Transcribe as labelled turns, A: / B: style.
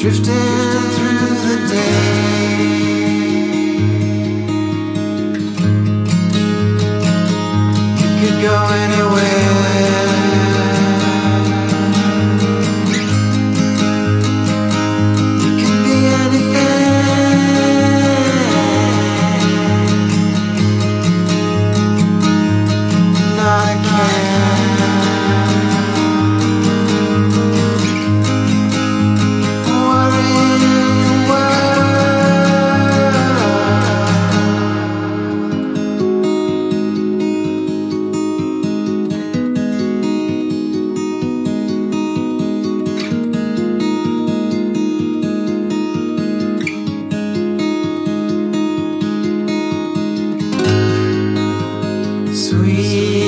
A: drifting through the day. You could go anywhere. sweet.